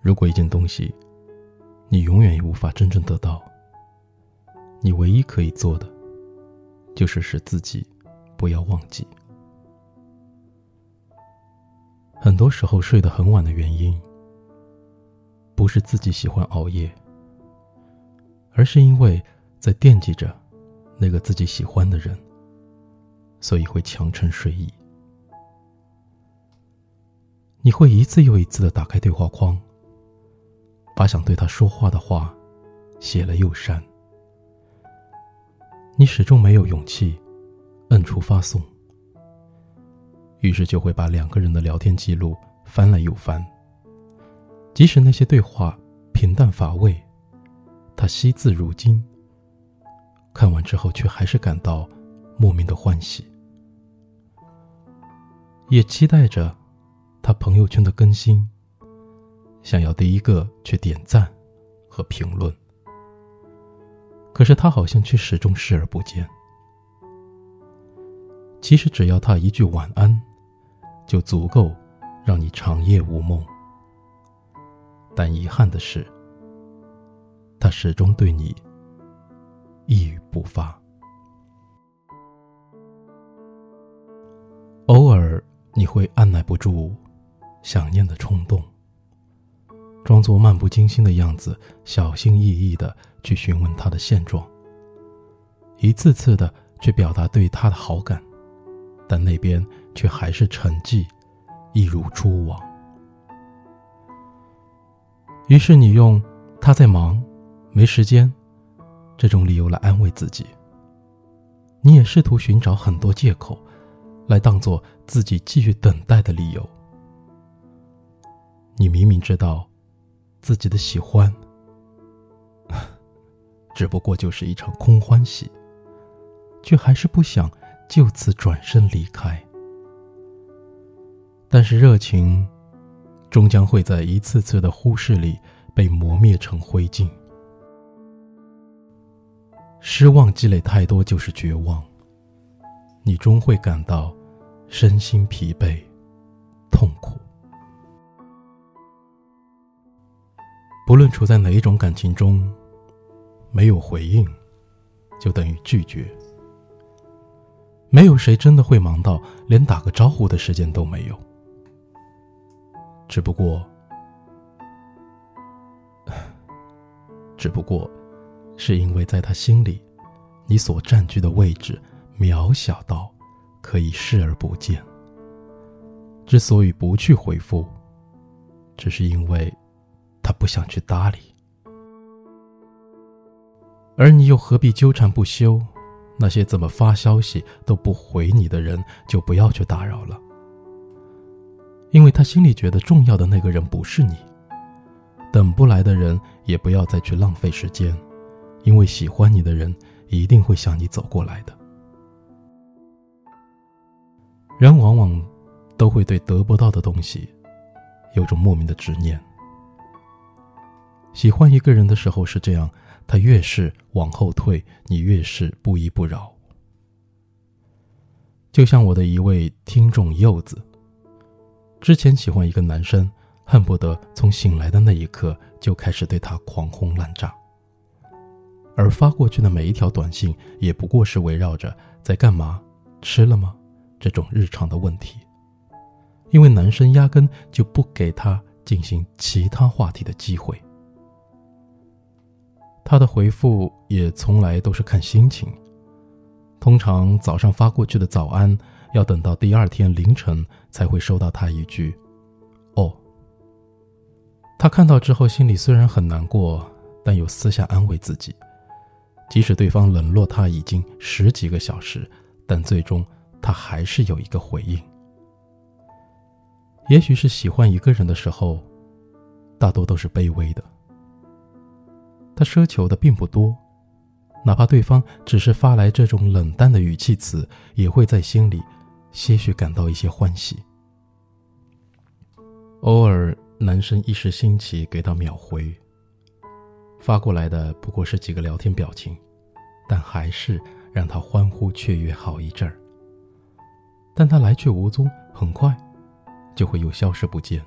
如果一件东西，你永远也无法真正得到，你唯一可以做的，就是使自己不要忘记。很多时候睡得很晚的原因，不是自己喜欢熬夜，而是因为在惦记着那个自己喜欢的人，所以会强撑睡意。你会一次又一次的打开对话框，把想对他说话的话写了又删。你始终没有勇气摁出发送，于是就会把两个人的聊天记录翻来又翻。即使那些对话平淡乏味，他惜字如金。看完之后，却还是感到莫名的欢喜，也期待着。他朋友圈的更新，想要第一个去点赞和评论，可是他好像却始终视而不见。其实只要他一句晚安，就足够让你长夜无梦。但遗憾的是，他始终对你一语不发。偶尔你会按耐不住。想念的冲动，装作漫不经心的样子，小心翼翼的去询问他的现状，一次次的去表达对他的好感，但那边却还是沉寂，一如初往。于是你用“他在忙，没时间”这种理由来安慰自己，你也试图寻找很多借口，来当做自己继续等待的理由。你明明知道，自己的喜欢，只不过就是一场空欢喜，却还是不想就此转身离开。但是热情，终将会在一次次的忽视里被磨灭成灰烬。失望积累太多就是绝望，你终会感到身心疲惫、痛苦。不论处在哪一种感情中，没有回应，就等于拒绝。没有谁真的会忙到连打个招呼的时间都没有。只不过，只不过，是因为在他心里，你所占据的位置渺小到可以视而不见。之所以不去回复，只是因为。他不想去搭理，而你又何必纠缠不休？那些怎么发消息都不回你的人，就不要去打扰了。因为他心里觉得重要的那个人不是你，等不来的人也不要再去浪费时间，因为喜欢你的人一定会向你走过来的。人往往都会对得不到的东西有种莫名的执念。喜欢一个人的时候是这样，他越是往后退，你越是不依不饶。就像我的一位听众柚子，之前喜欢一个男生，恨不得从醒来的那一刻就开始对他狂轰滥炸，而发过去的每一条短信也不过是围绕着在干嘛、吃了吗这种日常的问题，因为男生压根就不给他进行其他话题的机会。他的回复也从来都是看心情，通常早上发过去的早安，要等到第二天凌晨才会收到他一句“哦”。他看到之后，心里虽然很难过，但又私下安慰自己，即使对方冷落他已经十几个小时，但最终他还是有一个回应。也许是喜欢一个人的时候，大多都是卑微的。他奢求的并不多，哪怕对方只是发来这种冷淡的语气词，也会在心里些许感到一些欢喜。偶尔，男生一时兴起给他秒回，发过来的不过是几个聊天表情，但还是让他欢呼雀跃好一阵儿。但他来去无踪，很快就会又消失不见。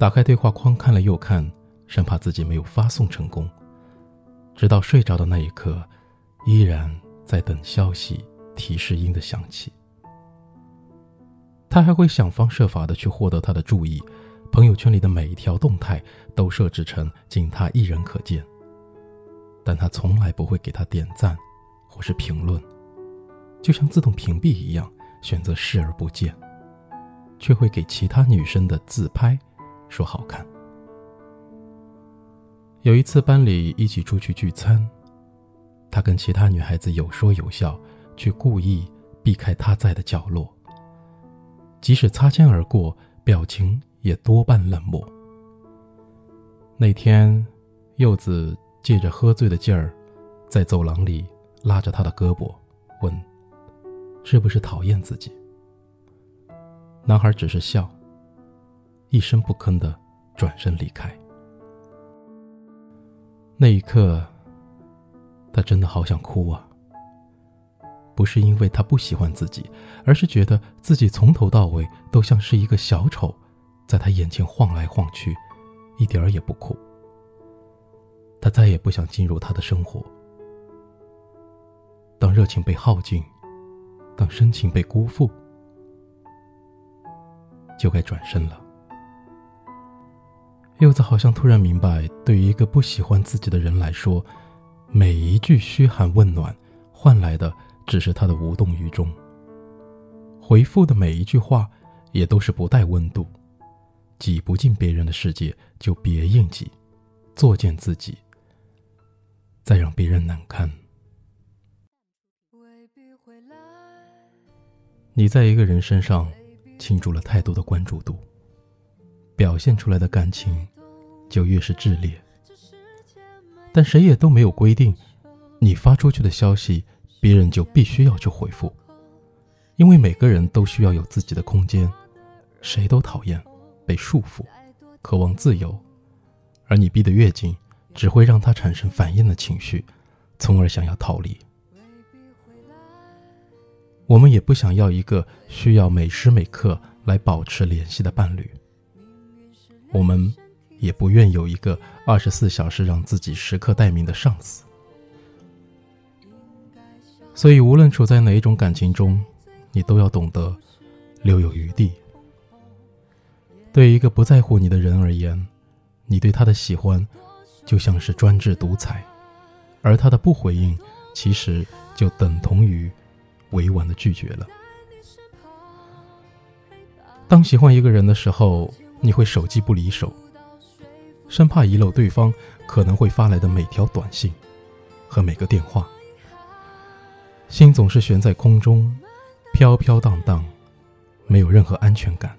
打开对话框看了又看，生怕自己没有发送成功。直到睡着的那一刻，依然在等消息提示音的响起。他还会想方设法的去获得他的注意，朋友圈里的每一条动态都设置成仅他一人可见。但他从来不会给他点赞，或是评论，就像自动屏蔽一样，选择视而不见，却会给其他女生的自拍说好看。有一次班里一起出去聚餐，他跟其他女孩子有说有笑，却故意避开他在的角落。即使擦肩而过，表情也多半冷漠。那天，柚子借着喝醉的劲儿，在走廊里拉着他的胳膊，问：“是不是讨厌自己？”男孩只是笑，一声不吭的转身离开。那一刻，他真的好想哭啊！不是因为他不喜欢自己，而是觉得自己从头到尾都像是一个小丑，在他眼前晃来晃去，一点儿也不酷。他再也不想进入他的生活。当热情被耗尽，当深情被辜负，就该转身了。柚子好像突然明白，对于一个不喜欢自己的人来说，每一句嘘寒问暖，换来的只是他的无动于衷。回复的每一句话，也都是不带温度。挤不进别人的世界，就别硬挤，作践自己，再让别人难堪。你在一个人身上倾注了太多的关注度。表现出来的感情，就越是炽烈。但谁也都没有规定，你发出去的消息，别人就必须要去回复，因为每个人都需要有自己的空间，谁都讨厌被束缚，渴望自由，而你逼得越紧，只会让他产生反应的情绪，从而想要逃离。我们也不想要一个需要每时每刻来保持联系的伴侣。我们也不愿有一个二十四小时让自己时刻待命的上司，所以无论处在哪一种感情中，你都要懂得留有余地。对于一个不在乎你的人而言，你对他的喜欢就像是专制独裁，而他的不回应，其实就等同于委婉的拒绝了。当喜欢一个人的时候。你会手机不离手，生怕遗漏对方可能会发来的每条短信和每个电话，心总是悬在空中，飘飘荡荡，没有任何安全感。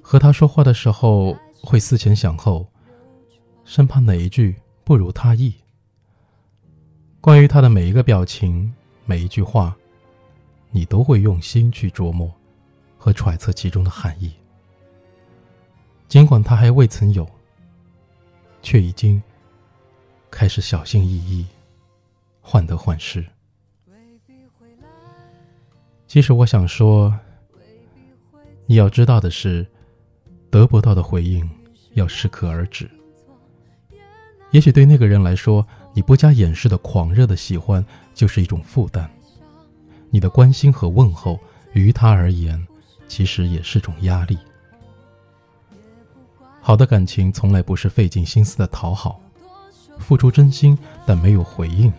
和他说话的时候会思前想后，生怕哪一句不如他意。关于他的每一个表情、每一句话，你都会用心去琢磨和揣测其中的含义。尽管他还未曾有，却已经开始小心翼翼、患得患失。其实我想说，你要知道的是，得不到的回应要适可而止。也许对那个人来说，你不加掩饰的狂热的喜欢就是一种负担；你的关心和问候，于他而言，其实也是种压力。好的感情从来不是费尽心思的讨好，付出真心但没有回应，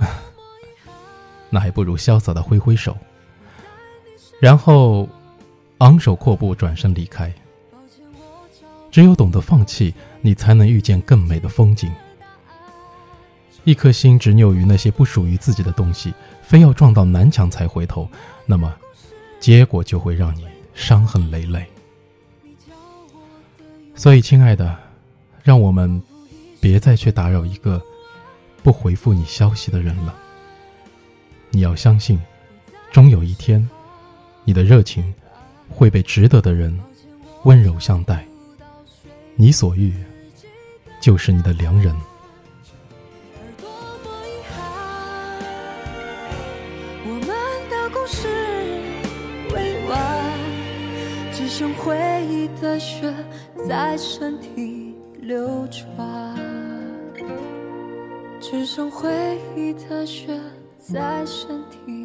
那还不如潇洒的挥挥手，然后昂首阔步转身离开。只有懂得放弃，你才能遇见更美的风景。一颗心执拗于那些不属于自己的东西，非要撞到南墙才回头，那么结果就会让你伤痕累累。所以，亲爱的，让我们别再去打扰一个不回复你消息的人了。你要相信，终有一天，你的热情会被值得的人温柔相待。你所遇，就是你的良人。故事只剩回忆的血在身体流转，只剩回忆的血在身体。